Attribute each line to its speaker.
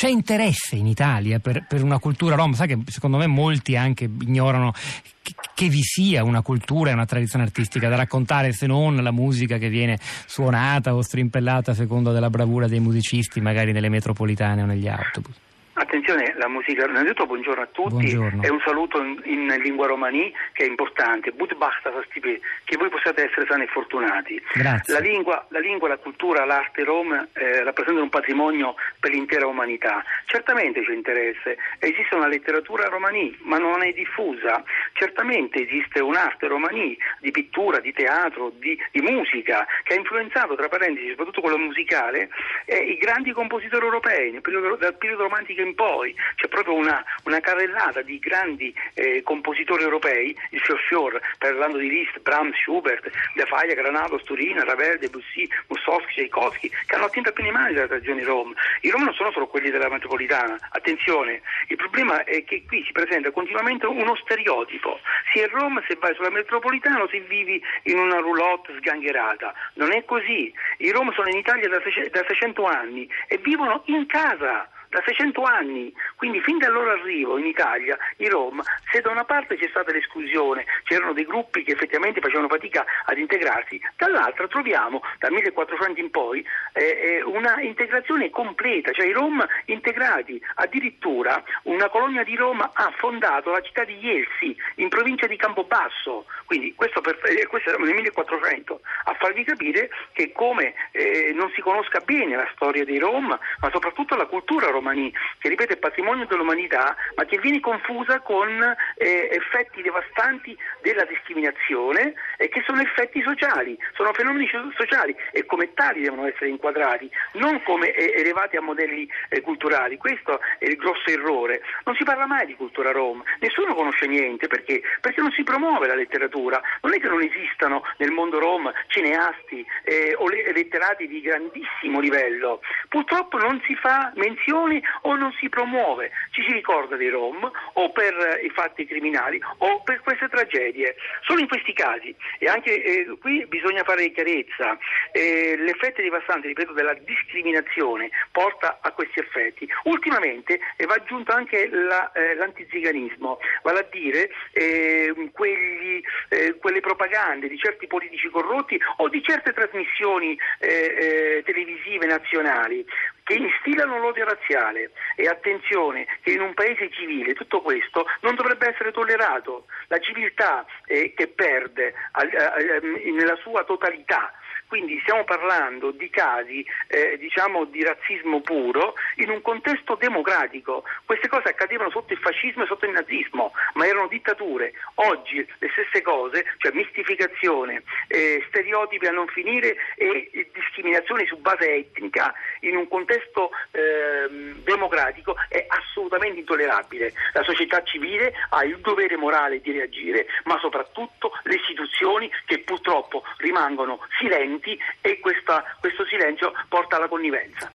Speaker 1: c'è interesse in Italia per, per una cultura rom? Sai che secondo me molti anche ignorano che, che vi sia una cultura e una tradizione artistica da raccontare se non la musica che viene suonata o strimpellata a seconda della bravura dei musicisti magari nelle metropolitane o negli autobus.
Speaker 2: Attenzione, la musica, innanzitutto buongiorno a tutti
Speaker 1: Buongiorno.
Speaker 2: e un saluto in, in lingua romani che è importante, but basta fastibè, che voi possiate essere sani e fortunati. La lingua, la, lingua, la cultura, l'arte rom eh, rappresentano un patrimonio per l'intera umanità. Certamente c'è interesse, esiste una letteratura romani ma non è diffusa, certamente esiste un'arte romani di pittura, di teatro, di, di musica che ha influenzato, tra parentesi, soprattutto quello musicale, eh, i grandi compositori europei periodo- dal periodo romantico in poi. C'è proprio una, una carrellata di grandi eh, compositori europei, il fior parlando di Liszt, Brahms, Schubert, De Falla, Granato, Sturina, Ravel, Debussy, Mussorgsky, Tchaikovsky, che hanno attinto a piene mani della tradizione rom. I rom non sono solo quelli della metropolitana, attenzione, il problema è che qui si presenta continuamente uno stereotipo, sia in Roma se vai sulla metropolitana se vivi in una roulotte sgangherata, non è così, i rom sono in Italia da 600 anni e vivono in casa da 600 anni, quindi fin dal loro arrivo in Italia i Rom, se da una parte c'è stata l'esclusione, c'erano dei gruppi che effettivamente facevano fatica ad integrarsi, dall'altra troviamo dal 1400 in poi eh, eh, una integrazione completa, cioè i Rom integrati, addirittura una colonia di Roma ha fondato la città di Ielsi in provincia di Campobasso, quindi questo, per, eh, questo nel 1400, a farvi capire che come eh, non si conosca bene la storia dei Rom, ma soprattutto la cultura romani, che ripeto è patrimonio dell'umanità, ma che viene confusa con eh, effetti devastanti della discriminazione e che sono effetti sociali, sono fenomeni so- sociali e come tali devono essere inquadrati, non come eh, elevati a modelli eh, culturali. Questo è il grosso errore. Non si parla mai di cultura rom, nessuno conosce niente perché? Perché non si promuove la letteratura. Non è che non esistano nel mondo rom cineasti eh, o le- letterati di grandissimo livello. Purtroppo non si fa menzione o non si promuove. Ci si ricorda dei rom o per eh, i fatti criminali o per queste tragedie. Solo in questi casi, e anche eh, qui bisogna fare chiarezza, eh, l'effetto devastante, ripeto, della discriminazione porta a questi effetti. Ultimamente eh, va aggiunto anche la, eh, l'antiziganismo, vale a dire eh, quegli, eh, quelle propagande di certi politici corrotti o di certe trasmissioni televisive nazionali che instillano l'odio razziale e attenzione che in un paese civile tutto questo non dovrebbe essere tollerato. La civiltà eh, che perde eh, nella sua totalità quindi stiamo parlando di casi eh, diciamo di razzismo puro in un contesto democratico. Queste cose accadevano sotto il fascismo e sotto il nazismo, ma erano dittature. Oggi le stesse cose, cioè mistificazione, eh, stereotipi a non finire e discriminazione su base etnica in un contesto ehm, democratico è assolutamente intollerabile. La società civile ha il dovere morale di reagire, ma soprattutto le istituzioni che purtroppo rimangono silenti e questa- questo silenzio porta alla connivenza.